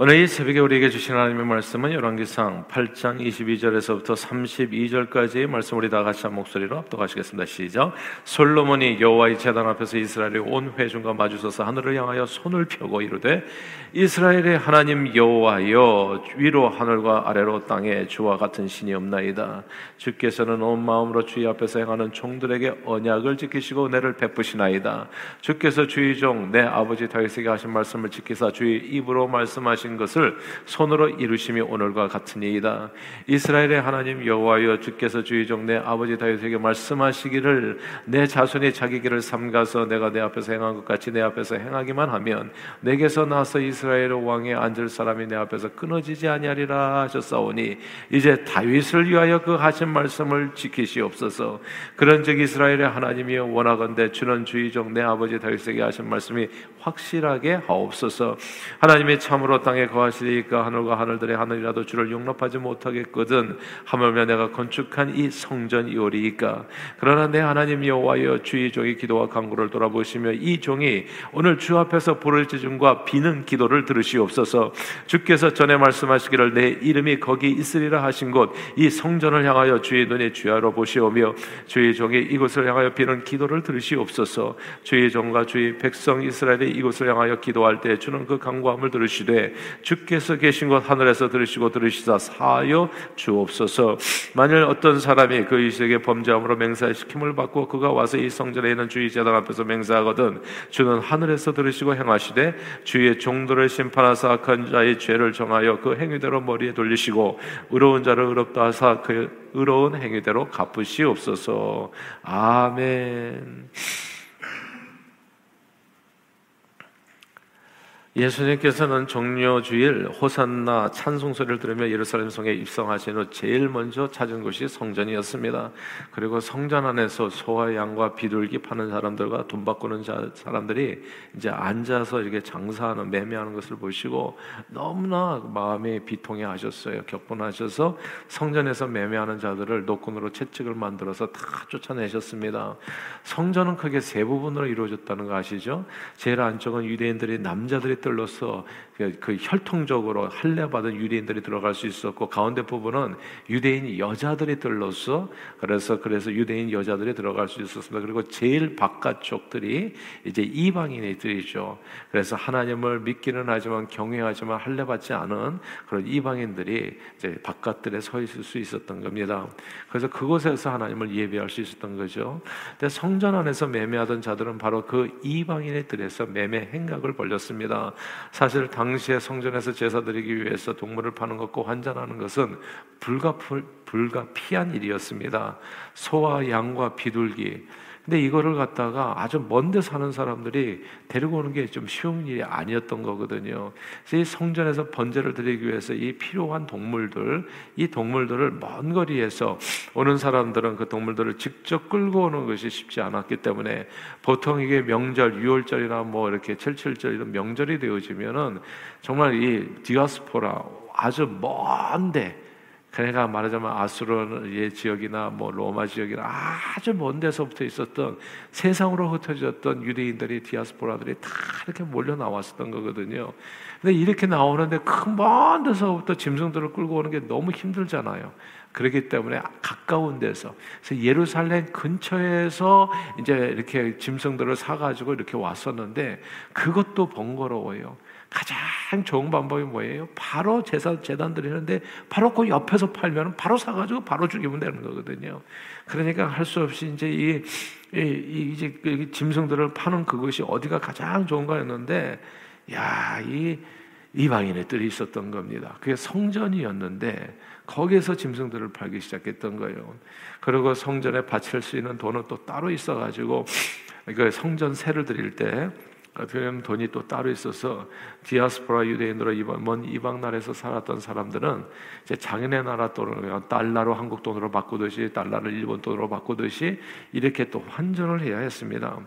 오늘 이 새벽에 우리에게 주신 하나님의 말씀은 열왕기상 8장 22절에서부터 32절까지의 말씀 우리 다 같이 한 목소리로 압도하시겠습니다. 시작. 솔로몬이 여호와의 제단 앞에서 이스라엘의 온 회중과 마주서서 하늘을 향하여 손을 펴고 이르되 이스라엘의 하나님 여호와여 위로 하늘과 아래로 땅에 주와 같은 신이 없나이다. 주께서는 온 마음으로 주의 앞에서 행하는 종들에게 언약을 지키시고 은혜를 베푸시나이다. 주께서 주의 종 내 아버지 다윗에게 하신 말씀을 지키사 주의 입으로 말씀하신 하신 것을 손으로 이루심이 오늘과 같으니이다. 이스라엘의 하나님 여호와여 주께서 주의 종 내 아버지 다윗에게 말씀하시기를 내 자손이 자기 길을 삼가서 내가 내 앞에서 행한 것 같이 내 앞에서 행하기만 하면 내게서 나서 이스라엘 왕에 앉을 사람이 내 앞에서 끊어지지 아니하리라 하셨사오니 이제 다윗을 위하여 그 하신 말씀을 지키시옵소서. 그런즉 이스라엘의 하나님이여 원하건대 주는 주의 종 내 아버지 다윗에게 하신 말씀이 확실하게 하옵소서. 하나님이 참으로 땅에 거하시리까 하늘과 하늘들의 하늘이라도 주를 용납하지 못하겠거든. 하물며 내가 건축한 이 성전이오리이까. 그러나 내 하나님 여호와여 주의 종이 기도와 간구를 돌아보시며 이 종이 오늘 주 앞에서 부를 지중과 비는 기도를 들으시옵소서. 주께서 전에 말씀하시기를 내 이름이 거기 있으리라 하신 곳 이 성전을 향하여 주의 눈이 주야로 보시오며 주의 종이 이곳을 향하여 비는 기도를 들으시옵소서. 주의 종과 주의 백성 이스라엘이 이곳을 향하여 기도할 때 주는 그 간구함을 들으시되 주께서 계신 곳 하늘에서 들으시고 들으시사 사하여 주옵소서. 만일 어떤 사람이 그 이스에게 범죄함으로 맹세시킴을 받고 그가 와서 이 성전에 있는 주의 제단 앞에서 맹세하거든 주는 하늘에서 들으시고 행하시되 주의 종들을 심판하사 악한 자의 죄를 정하여 그 행위대로 머리에 돌리시고 의로운 자를 의롭다 하사 그 의로운 행위대로 갚으시옵소서. 아멘. 예수님께서는 종료주일 호산나 찬송 소리를 들으며 예루살렘 성에 입성하신 후 제일 먼저 찾은 곳이 성전이었습니다. 그리고 성전 안에서 소와 양과 비둘기 파는 사람들과 돈 바꾸는 자, 사람들이 이제 앉아서 이렇게 장사하는 매매하는 것을 보시고 너무나 마음이 비통해 하셨어요. 격분하셔서 성전에서 매매하는 자들을 노건으로 채찍을 만들어서 다 쫓아내셨습니다. 성전은 크게 세 부분으로 이루어졌다는 거 아시죠? 제일 안쪽은 유대인들이 남자들이 들로서 그, 그 혈통적으로 할례 받은 유대인들이 들어갈 수 있었고 가운데 부분은 유대인 여자들이 들로서 그래서 그래서 유대인 여자들이 들어갈 수 있었습니다. 그리고 제일 바깥쪽들이 이제 이방인들이죠. 그래서 하나님을 믿기는 하지만 경외하지만 할례 받지 않은 그런 이방인들이 이제 바깥들에 서 있을 수 있었던 겁니다. 그래서 그곳에서 하나님을 예배할 수 있었던 거죠. 근데 성전 안에서 매매하던 자들은 바로 그 이방인의 들에서 매매 행각을 벌렸습니다. 사실 당 당시에 성전에서 제사 드리기 위해서 동물을 파는 것과 환전하는 것은 불가풀, 불가피한 일이었습니다. 소와 양과 비둘기. 근데 이거를 갖다가 아주 먼데 사는 사람들이 데리고 오는 게 좀 쉬운 일이 아니었던 거거든요. 그래서 이 성전에서 번제를 드리기 위해서 이 필요한 동물들, 이 동물들을 먼 거리에서 오는 사람들은 그 동물들을 직접 끌고 오는 것이 쉽지 않았기 때문에 보통 이게 명절, 6월절이나 뭐 이렇게 77절 이런 명절이 되어지면은 정말 이 디아스포라 아주 먼데 그러니까 말하자면 아수르의 지역이나 뭐 로마 지역이나 아주 먼 데서부터 있었던 세상으로 흩어졌던 유대인들이 디아스포라들이 다 이렇게 몰려 나왔었던 거거든요. 근데 이렇게 나오는데 큰 먼 데서부터 짐승들을 끌고 오는 게 너무 힘들잖아요. 그렇기 때문에 가까운 데서 그래서 예루살렘 근처에서 이제 이렇게 짐승들을 사가지고 이렇게 왔었는데 그것도 번거로워요. 가장 좋은 방법이 뭐예요? 바로 제사 재단 드리는데 바로 그 옆에서 팔면 바로 사가지고 바로 죽이면 되는 거거든요. 그러니까 할 수 없이 이제 이, 이, 이 이제 그 짐승들을 파는 그것이 어디가 가장 좋은가였는데, 야, 이 이방인의 뜰이 있었던 겁니다. 그게 성전이었는데 거기에서 짐승들을 팔기 시작했던 거예요. 그리고 성전에 바칠 수 있는 돈은 또 따로 있어가지고 그 성전 세를 드릴 때 그런 돈이 또 따로 있어서 디아스포라 유대인으로 이방, 먼 이방 나라에서 살았던 사람들은 이제 자기네 나라 돈을 달러로 한국 돈으로 바꾸듯이 달러를 일본 돈으로 바꾸듯이 이렇게 또 환전을 해야 했습니다.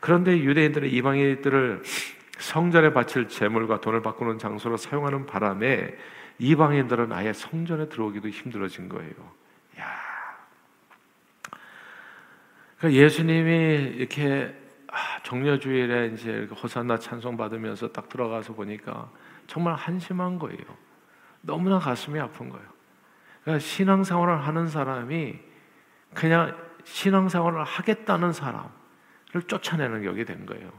그런데 유대인들은 이방인들을 성전에 바칠 재물과 돈을 바꾸는 장소로 사용하는 바람에 이방인들은 아예 성전에 들어오기도 힘들어진 거예요. 야. 그러니까 예수님이 이렇게 아, 정려주일에 이제 호산나 찬송 받으면서 딱 들어가서 보니까 정말 한심한 거예요. 너무나 가슴이 아픈 거예요. 그러니까 신앙생활을 하는 사람이 그냥 신앙생활을 하겠다는 사람을 쫓아내는 격이 된 거예요.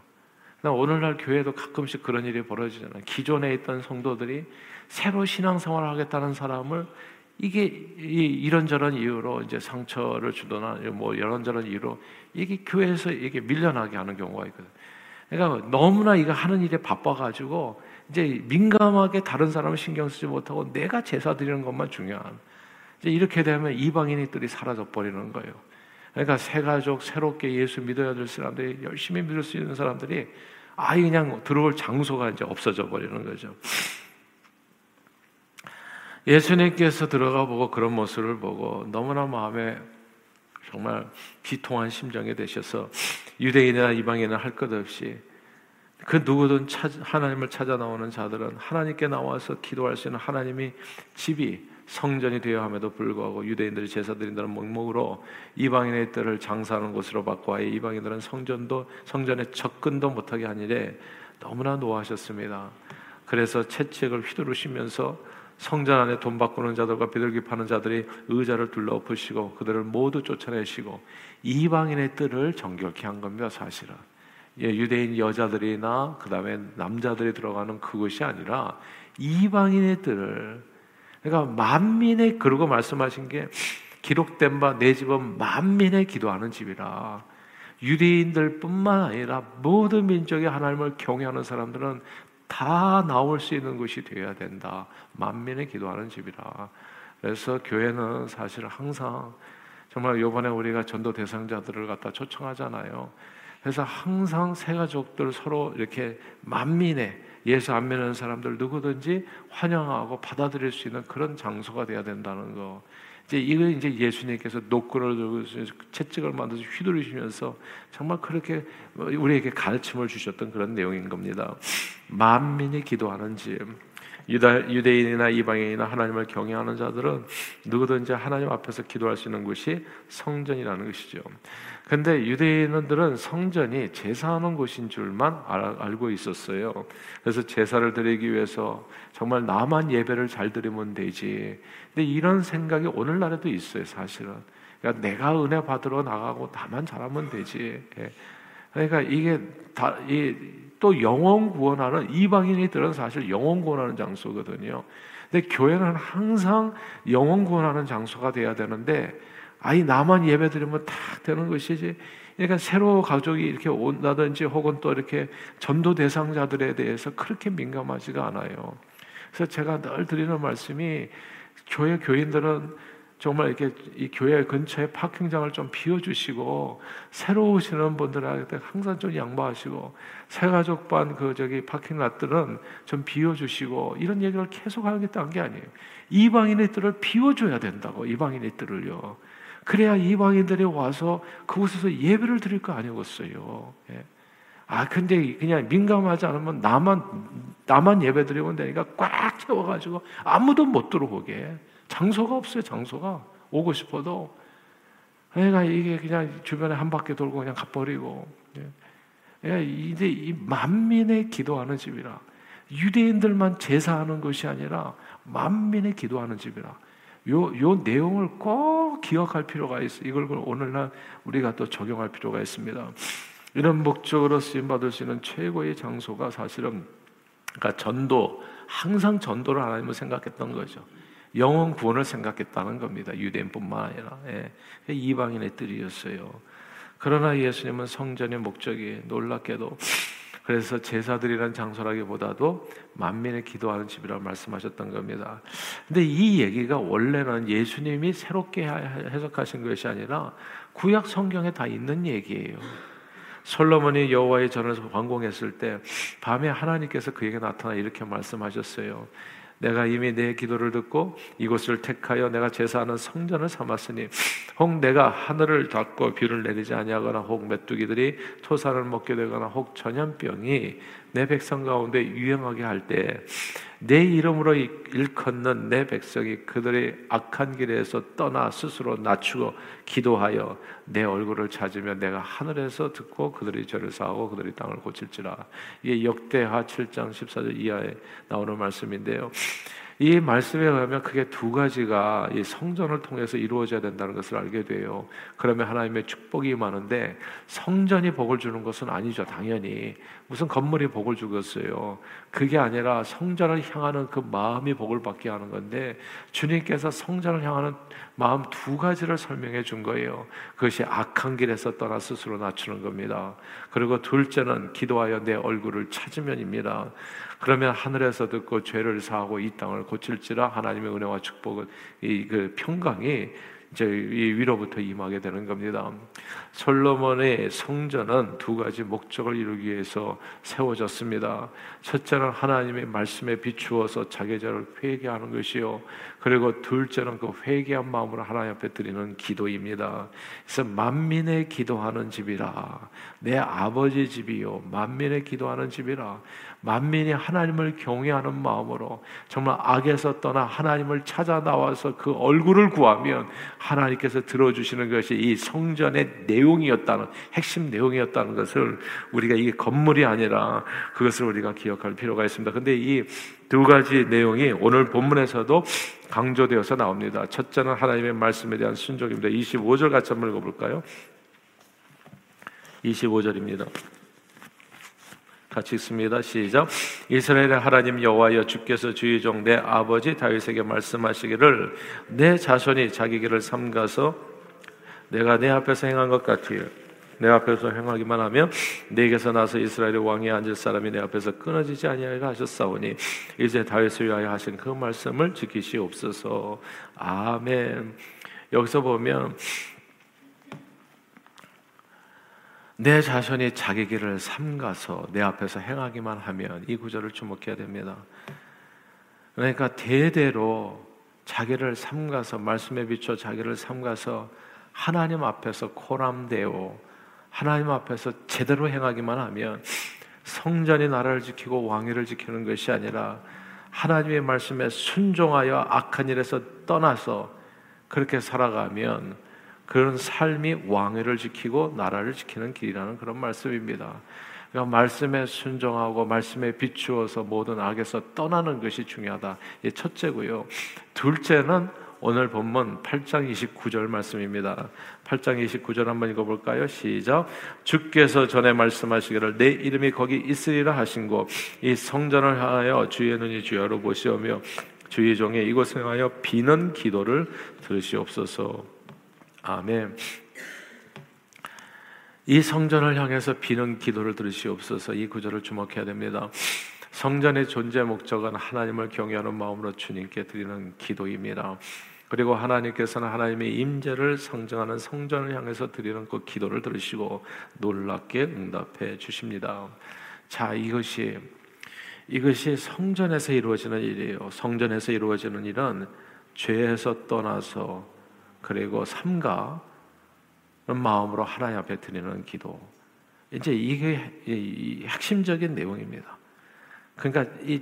오늘날 교회도 가끔씩 그런 일이 벌어지잖아요. 기존에 있던 성도들이 새로 신앙생활을 하겠다는 사람을 이게 이런저런 이유로 이제 상처를 주거나 뭐 이런저런 이유로 이게 교회에서 이게 밀려나게 하는 경우가 있거든요. 그러니까 너무나 이거 하는 일에 바빠가지고 이제 민감하게 다른 사람을 신경 쓰지 못하고 내가 제사 드리는 것만 중요한. 이제 이렇게 되면 이방인들이 사라져 버리는 거예요. 그러니까 새 가족 새롭게 예수 믿어야 될 사람들이 열심히 믿을 수 있는 사람들이 아예 그냥 들어올 장소가 이제 없어져 버리는 거죠. 예수님께서 들어가 보고 그런 모습을 보고 너무나 마음에 정말 비통한 심정이 되셔서 유대인이나 이방인은 할 것 없이 그 누구든 하나님을 찾아 나오는 자들은 하나님께 나와서 기도할 수 있는 하나님이 집이 성전이 되어 함에도 불구하고 유대인들이 제사 드린다는 목목으로 이방인의 뜰을 장사하는 곳으로 바꿔 아예 이방인들은 성전도 성전에 접근도 못하게 하니래 너무나 노하셨습니다. 그래서 채찍을 휘두르시면서 성전 안에 돈 바꾸는 자들과 비둘기 파는 자들이 의자를 둘러엎으시고 그들을 모두 쫓아내시고 이방인의 뜰을 정결케 한 겁니다. 사실은 예, 유대인 여자들이나 그 다음에 남자들이 들어가는 그것이 아니라 이방인의 뜰을 그러니까 만민의 그러고 말씀하신 게 기록된 바 내 집은 만민의 기도하는 집이라. 유대인들뿐만 아니라 모든 민족의 하나님을 경외하는 사람들은 다 나올 수 있는 곳이 되어야 된다. 만민의 기도하는 집이라. 그래서 교회는 사실 항상 정말 요번에 우리가 전도 대상자들을 갖다 초청하잖아요. 그래서 항상 새 가족들 서로 이렇게 만민의 예수 안 믿는 사람들 누구든지 환영하고 받아들일 수 있는 그런 장소가 돼야 된다는 거. 이제 이거 이제 예수님께서 노끈을 들고 채찍을 만들어서 휘두르시면서 정말 그렇게 우리에게 가르침을 주셨던 그런 내용인 겁니다. 만민이 기도하는 집. 유다, 유대인이나 이방인이나 하나님을 경외하는 자들은 누구든지 하나님 앞에서 기도할 수 있는 곳이 성전이라는 것이죠. 근데 유대인들은 성전이 제사하는 곳인 줄만 알, 고 있었어요. 그래서 제사를 드리기 위해서 정말 나만 예배를 잘 드리면 되지. 근데 이런 생각이 오늘날에도 있어요, 사실은. 그러니까 내가 은혜 받으러 나가고 나만 잘하면 되지. 예. 그러니까 이게 다, 이, 또 영원 구원하는 이방인이들은 사실 영원 구원하는 장소거든요. 근데 교회는 항상 영원 구원하는 장소가 돼야 되는데 아이 나만 예배 드리면 딱 되는 것이지. 그러니까 새로 가족이 이렇게 온다든지 혹은 또 이렇게 전도 대상자들에 대해서 그렇게 민감하지가 않아요. 그래서 제가 늘 드리는 말씀이 교회 교인들은 정말 이렇게 이 교회 근처에 파킹장을 좀 비워주시고 새로 오시는 분들한테 항상 좀 양보하시고 새 가족반 그 저기 파킹 랏들은 좀 비워주시고 이런 얘기를 계속 하겠다는 게 아니에요. 이방인의 뜰을 비워줘야 된다고 이방인의 뜰을요. 그래야 이방인들이 와서 그곳에서 예배를 드릴 거 아니겠어요. 예. 아 근데 그냥 민감하지 않으면 나만 나만 예배 드리면 되니까 꽉 채워가지고 아무도 못 들어오게. 장소가 없어요, 장소가. 오고 싶어도. 그러니까 이게 그냥 주변에 한 바퀴 돌고 그냥 가버리고. 예. 이제 이 만민의 기도하는 집이라. 유대인들만 제사하는 것이 아니라 만민의 기도하는 집이라. 요, 요 내용을 꼭 기억할 필요가 있어요. 이걸 오늘날 우리가 또 적용할 필요가 있습니다. 이런 목적으로 쓰임받을 수 있는 최고의 장소가 사실은 그러니까 전도, 항상 전도를 하나님을 생각했던 거죠. 영원 구원을 생각했다는 겁니다. 유대인뿐만 아니라 예. 이방인의 뜻이었어요. 그러나 예수님은 성전의 목적이 놀랍게도 그래서 제사들이란 장소라기보다도 만민의 기도하는 집이라고 말씀하셨던 겁니다. 근데 이 얘기가 원래는 예수님이 새롭게 해석하신 것이 아니라 구약 성경에 다 있는 얘기예요. 솔로몬이 여호와의 전을 완공했을 때 밤에 하나님께서 그에게 나타나 이렇게 말씀하셨어요. 내가 이미 내 기도를 듣고 이곳을 택하여 내가 제사하는 성전을 삼았으니 혹 내가 하늘을 닫고 비를 내리지 아니하거나 혹 메뚜기들이 토산을 먹게 되거나 혹 전염병이 내 백성 가운데 유행하게 할 때 내 이름으로 일컫는 내 백성이 그들의 악한 길에서 떠나 스스로 낮추고 기도하여 내 얼굴을 찾으며 내가 하늘에서 듣고 그들이 죄를 사하고 그들이 땅을 고칠지라. 이게 역대하 7장 14절 이하에 나오는 말씀인데요. 이 말씀에 의하면 그게 두 가지가 이 성전을 통해서 이루어져야 된다는 것을 알게 돼요. 그러면 하나님의 축복이 많은데 성전이 복을 주는 것은 아니죠. 당연히 무슨 건물이 복을 주겠어요. 그게 아니라 성전을 향하는 그 마음이 복을 받게 하는 건데 주님께서 성전을 향하는 마음 두 가지를 설명해 준 거예요. 그것이 악한 길에서 떠나 스스로 낮추는 겁니다. 그리고 둘째는 기도하여 내 얼굴을 찾으면입니다. 그러면 하늘에서 듣고 죄를 사하고 이 땅을 고칠지라 하나님의 은혜와 축복은 이 그 평강이 이제 이 위로부터 임하게 되는 겁니다. 솔로몬의 성전은 두 가지 목적을 이루기 위해서 세워졌습니다. 첫째는 하나님의 말씀에 비추어서 자기 죄를 회개하는 것이요. 그리고 둘째는 그 회개한 마음으로 하나님 앞에 드리는 기도입니다. 그래서 만민의 기도하는 집이라 내 아버지 집이요 만민의 기도하는 집이라 만민이 하나님을 경외하는 마음으로 정말 악에서 떠나 하나님을 찾아 나와서 그 얼굴을 구하면 하나님께서 들어주시는 것이 이 성전의 내용이었다는 핵심 내용이었다는 것을 우리가 이게 건물이 아니라 그것을 우리가 기억할 필요가 있습니다. 근데 이 두 가지 내용이 오늘 본문에서도 강조되어서 나옵니다. 첫째는 하나님의 말씀에 대한 순종입니다. 25절 같이 한번 읽어볼까요? 25절입니다. 같이 읽습니다. 시작. 이스라엘의 하나님 여호와여 주께서 주의 종 내 아버지 다윗에게 말씀하시기를 내 자손이 자기 길을 삼가서 내가 내 앞에서 행한 것 같으요. 내 앞에서 행하기만 하면 내게서 나서 이스라엘의 왕이 앉을 사람이 내 앞에서 끊어지지 아니하리라 하셨사오니 이제 다윗을 위하여 하신 그 말씀을 지키시옵소서. 아멘. 여기서 보면 내 자신이 자기 길을 삼가서 내 앞에서 행하기만 하면 이 구절을 주목해야 됩니다. 그러니까 대대로 자기를 삼가서 말씀에 비춰 자기를 삼가서 하나님 앞에서 코람되어 하나님 앞에서 제대로 행하기만 하면 성전이 나라를 지키고 왕위를 지키는 것이 아니라 하나님의 말씀에 순종하여 악한 일에서 떠나서 그렇게 살아가면 그런 삶이 왕위를 지키고 나라를 지키는 길이라는 그런 말씀입니다. 그러니까 말씀에 순종하고 말씀에 비추어서 모든 악에서 떠나는 것이 중요하다. 이 첫째고요. 둘째는 오늘 본문 8장 29절 말씀입니다. 8장 29절 한번 읽어볼까요? 시작. 주께서 전에 말씀하시기를 내 이름이 거기 있으리라 하신고 이 성전을 하여 주의 눈이 주야로 보시오며 주의 종의 이곳에 하여 비는 기도를 들으시옵소서. 아멘. 이 성전을 향해서 비는 기도를 들으시옵소서 이 구절을 주목해야 됩니다. 성전의 존재 목적은 하나님을 경외하는 마음으로 주님께 드리는 기도입니다. 그리고 하나님께서는 하나님의 임재를 상정하는 성전을 향해서 드리는 그 기도를 들으시고 놀랍게 응답해 주십니다. 자, 이것이 이것이 성전에서 이루어지는 일이에요. 성전에서 이루어지는 일은 죄에서 떠나서 그리고 삼가 마음으로 하나님 앞에 드리는 기도. 이제 이게 핵심적인 내용입니다. 그러니까 이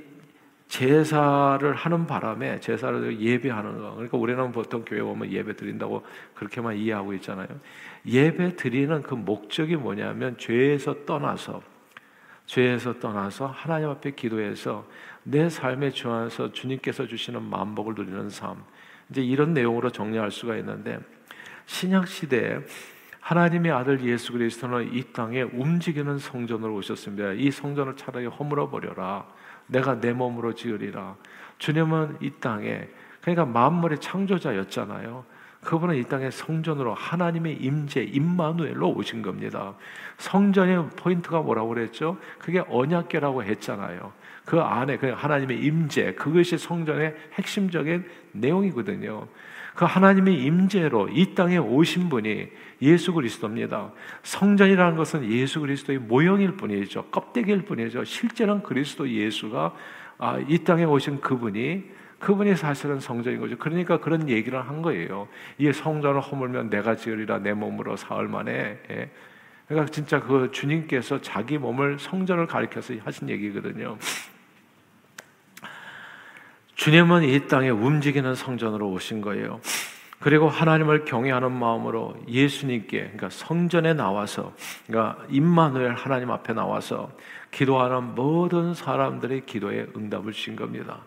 제사를 하는 바람에 제사를 예배하는 거. 그러니까 우리는 보통 교회 오면 예배 드린다고 그렇게만 이해하고 있잖아요. 예배 드리는 그 목적이 뭐냐면 죄에서 떠나서 죄에서 떠나서 하나님 앞에 기도해서 내 삶의 주안에서 주님께서 주시는 만복을 누리는 삶. 이제 이런 내용으로 정리할 수가 있는데 신약 시대에 하나님의 아들 예수 그리스도는 이 땅에 움직이는 성전으로 오셨습니다. 이 성전을 차라리 허물어 버려라. 내가 내 몸으로 지으리라. 주님은 이 땅에 그러니까 만물의 창조자였잖아요. 그분은 이 땅에 성전으로 하나님의 임재 임마누엘로 오신 겁니다. 성전의 포인트가 뭐라고 그랬죠? 그게 언약궤라고 했잖아요. 그 안에 그 하나님의 임재 그것이 성전의 핵심적인 내용이거든요. 그 하나님의 임재로 이 땅에 오신 분이 예수 그리스도입니다. 성전이라는 것은 예수 그리스도의 모형일 뿐이죠. 껍데기일 뿐이죠. 실제는 그리스도 예수가 아, 이 땅에 오신 그분이 그분이 사실은 성전인 거죠. 그러니까 그런 얘기를 한 거예요. 이 성전을 허물면 내가 지으리라 내 몸으로 사흘 만에 예. 그러니까 진짜 그 주님께서 자기 몸을 성전을 가리켜서 하신 얘기거든요. 주님은 이 땅에 움직이는 성전으로 오신 거예요. 그리고 하나님을 경외하는 마음으로 예수님께 그러니까 성전에 나와서 그러니까 임마누엘 하나님 앞에 나와서 기도하는 모든 사람들의 기도에 응답을 주신 겁니다.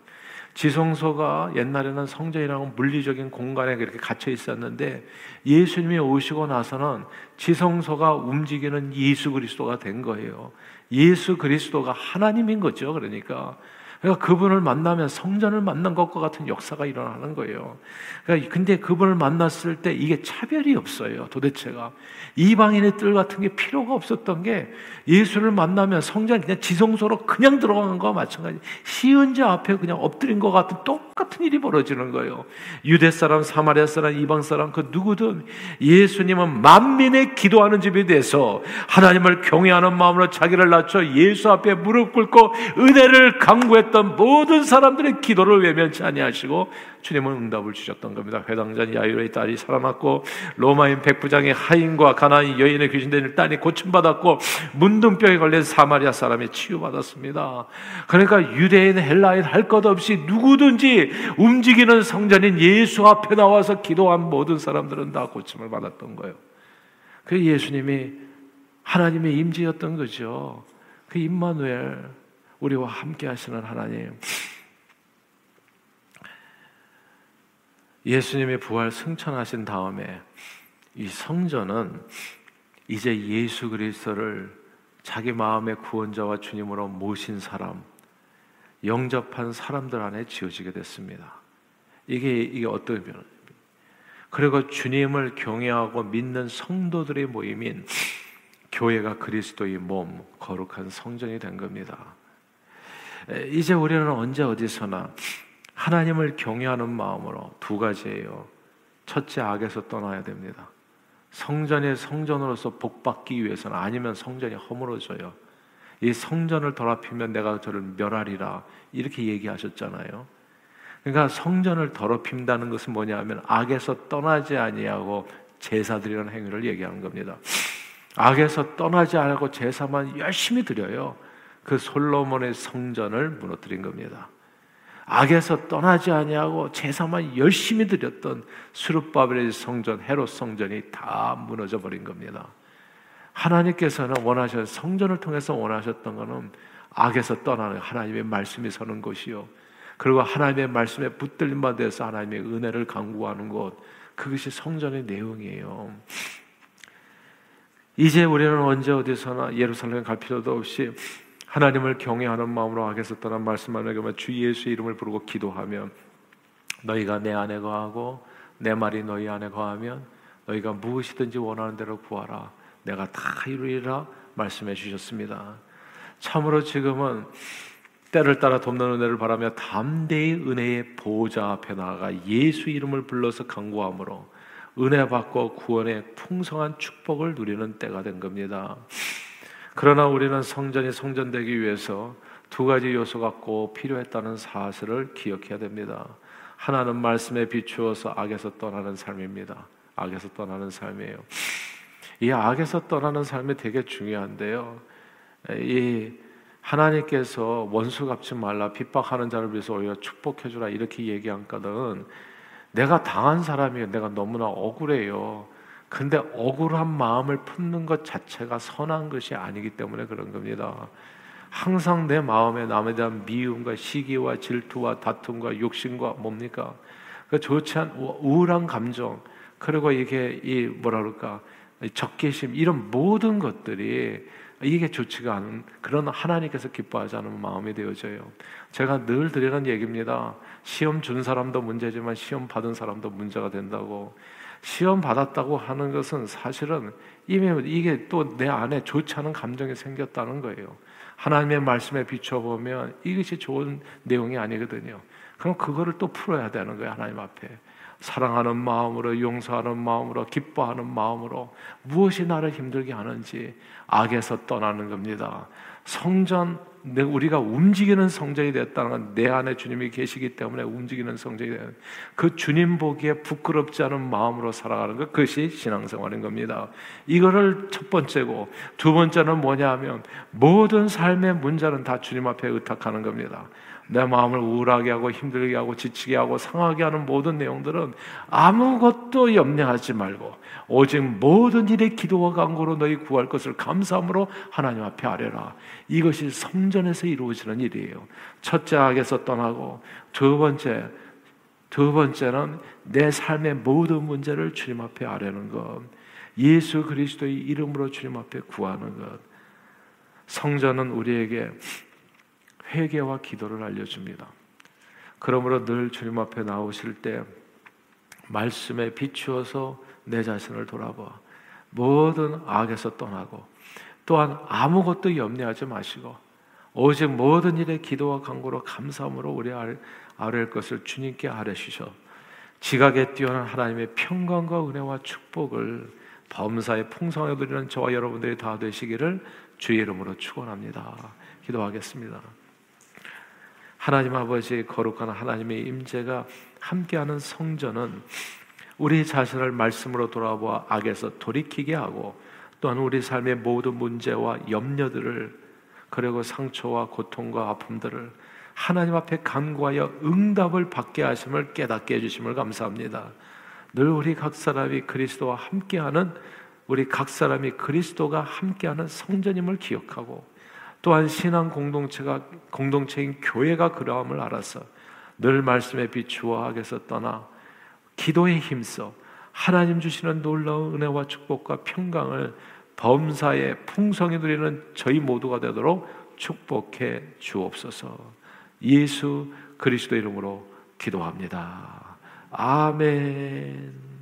지성소가 옛날에는 성전이라고 물리적인 공간에 그렇게 갇혀 있었는데 예수님이 오시고 나서는 지성소가 움직이는 예수 그리스도가 된 거예요. 예수 그리스도가 하나님인 거죠. 그러니까 그러니까 그분을 만나면 성전을 만난 것과 같은 역사가 일어나는 거예요. 그러니까 근데 그분을 만났을 때 이게 차별이 없어요. 도대체가 이방인의 뜰 같은 게 필요가 없었던 게 예수를 만나면 성전 그냥 지성소로 그냥 들어가는 거와 마찬가지. 시은자 앞에 그냥 엎드린 것 같은 똑같은 일이 벌어지는 거예요. 유대 사람, 사마리아 사람, 이방 사람 그 누구든 예수님은 만민의 기도하는 집에 대해서 하나님을 경외하는 마음으로 자기를 낮춰 예수 앞에 무릎 꿇고 은혜를 강구했던 했던 모든 사람들의 기도를 외면치 아니하시고 주님은 응답을 주셨던 겁니다. 회당장 야이로의 딸이 살아났고 로마인 백부장의 하인과 가나안 여인의 귀신된 딸이 고침받았고 문둥병에 걸린 사마리아 사람이 치유받았습니다. 그러니까 유대인 헬라인 할 것 없이 누구든지 움직이는 성전인 예수 앞에 나와서 기도한 모든 사람들은 다 고침을 받았던 거예요. 그 예수님이 하나님의 임재였던 거죠. 그 임마누엘 우리와 함께 하시는 하나님. 예수님의 부활 승천하신 다음에 이 성전은 이제 예수 그리스도를 자기 마음의 구원자와 주님으로 모신 사람, 영접한 사람들 안에 지어지게 됐습니다. 이게 이게 어떤 변화? 그리고 주님을 경외하고 믿는 성도들의 모임인 교회가 그리스도의 몸, 거룩한 성전이 된 겁니다. 이제 우리는 언제 어디서나 하나님을 경외하는 마음으로 두 가지예요. 첫째 악에서 떠나야 됩니다. 성전의 성전으로서 복받기 위해서는 아니면 성전이 허물어져요. 이 성전을 더럽히면 내가 저를 멸하리라 이렇게 얘기하셨잖아요. 그러니까 성전을 더럽힌다는 것은 뭐냐면 악에서 떠나지 아니하고 제사 드리는 행위를 얘기하는 겁니다. 악에서 떠나지 않고 제사만 열심히 드려요. 그 솔로몬의 성전을 무너뜨린 겁니다. 악에서 떠나지 아니하고 제사만 열심히 드렸던 수르바벨의 성전, 헤롯 성전이 다 무너져 버린 겁니다. 하나님께서는 원하셔 성전을 통해서 원하셨던 것은 악에서 떠나는 하나님의 말씀이 서는 곳이요. 그리고 하나님의 말씀에 붙들림 받아서 하나님의 은혜를 강구하는 곳 그것이 성전의 내용이에요. 이제 우리는 언제 어디서나 예루살렘 갈 필요도 없이 하나님을 경외하는 마음으로 악에서 떠난 말씀만 하면 주 예수의 이름을 부르고 기도하면 너희가 내 안에 거하고 내 말이 너희 안에 거하면 너희가 무엇이든지 원하는 대로 구하라 내가 다 이루리라 말씀해 주셨습니다. 참으로 지금은 때를 따라 돕는 은혜를 바라며 담대히 은혜의 보호자 앞에 나아가 예수 이름을 불러서 강구함으로 은혜 받고 구원의 풍성한 축복을 누리는 때가 된 겁니다. 그러나 우리는 성전이 성전되기 위해서 두 가지 요소가 꼭 필요했다는 사실을 기억해야 됩니다. 하나는 말씀에 비추어서 악에서 떠나는 삶입니다. 악에서 떠나는 삶이에요. 이 악에서 떠나는 삶이 되게 중요한데요. 이 하나님께서 원수 갚지 말라 핍박하는 자를 위해서 오히려 축복해 주라 이렇게 얘기한 거는 내가 당한 사람이 내가 너무나 억울해요. 근데 억울한 마음을 품는 것 자체가 선한 것이 아니기 때문에 그런 겁니다. 항상 내 마음에 남에 대한 미움과 시기와 질투와 다툼과 욕심과 뭡니까? 그 좋지 않은 우울한 감정 그리고 이게 이 뭐라 그럴까 적개심 이런 모든 것들이 이게 좋지가 않은 그런 하나님께서 기뻐하지 않은 마음이 되어져요. 제가 늘 드리는 얘기입니다. 시험 준 사람도 문제지만 시험 받은 사람도 문제가 된다고. 시험 받았다고 하는 것은 사실은 이미 이게 또 내 안에 좋지 않은 감정이 생겼다는 거예요. 하나님의 말씀에 비춰보면 이것이 좋은 내용이 아니거든요. 그럼 그거를 또 풀어야 되는 거예요. 하나님 앞에. 사랑하는 마음으로, 용서하는 마음으로, 기뻐하는 마음으로 무엇이 나를 힘들게 하는지 악에서 떠나는 겁니다. 성전 우리가 움직이는 성전이 됐다는 건 내 안에 주님이 계시기 때문에 움직이는 성전이 되는 그 주님 보기에 부끄럽지 않은 마음으로 살아가는 것 그것이 신앙생활인 겁니다. 이거를 첫 번째고 두 번째는 뭐냐하면 모든 삶의 문제는 다 주님 앞에 의탁하는 겁니다. 내 마음을 우울하게 하고 힘들게 하고 지치게 하고 상하게 하는 모든 내용들은 아무것도 염려하지 말고 오직 모든 일에 기도와 간구로 너희 구할 것을 감사함으로 하나님 앞에 아뢰라. 이것이 성전에서 이루어지는 일이에요. 첫째 악에서 떠나고 두 번째 두 번째는 내 삶의 모든 문제를 주님 앞에 아뢰는 것. 예수 그리스도의 이름으로 주님 앞에 구하는 것. 성전은 우리에게 회개와 기도를 알려줍니다. 그러므로 늘 주님 앞에 나오실 때 말씀에 비추어서 내 자신을 돌아봐 모든 악에서 떠나고 또한 아무것도 염려하지 마시고 오직 모든 일에 기도와 간구로 감사함으로 우리 아뢰 것을 주님께 아뢰시셔 지각에 뛰어난 하나님의 평강과 은혜와 축복을 범사에 풍성하게 누리는 저와 여러분들이 다 되시기를 주의 이름으로 축원합니다. 기도하겠습니다. 하나님 아버지 거룩한 하나님의 임재가 함께하는 성전은 우리 자신을 말씀으로 돌아보아 악에서 돌이키게 하고 또한 우리 삶의 모든 문제와 염려들을 그리고 상처와 고통과 아픔들을 하나님 앞에 간구하여 응답을 받게 하심을 깨닫게 해주심을 감사합니다. 늘 우리 각 사람이 그리스도와 함께하는 우리 각 사람이 그리스도가 함께하는 성전임을 기억하고 또한 신앙 공동체가 공동체인 교회가 그러함을 알아서 늘 말씀에 비추어 하게서 떠나 기도에 힘써 하나님 주시는 놀라운 은혜와 축복과 평강을 범사에 풍성히 누리는 저희 모두가 되도록 축복해 주옵소서. 예수 그리스도 이름으로 기도합니다. 아멘.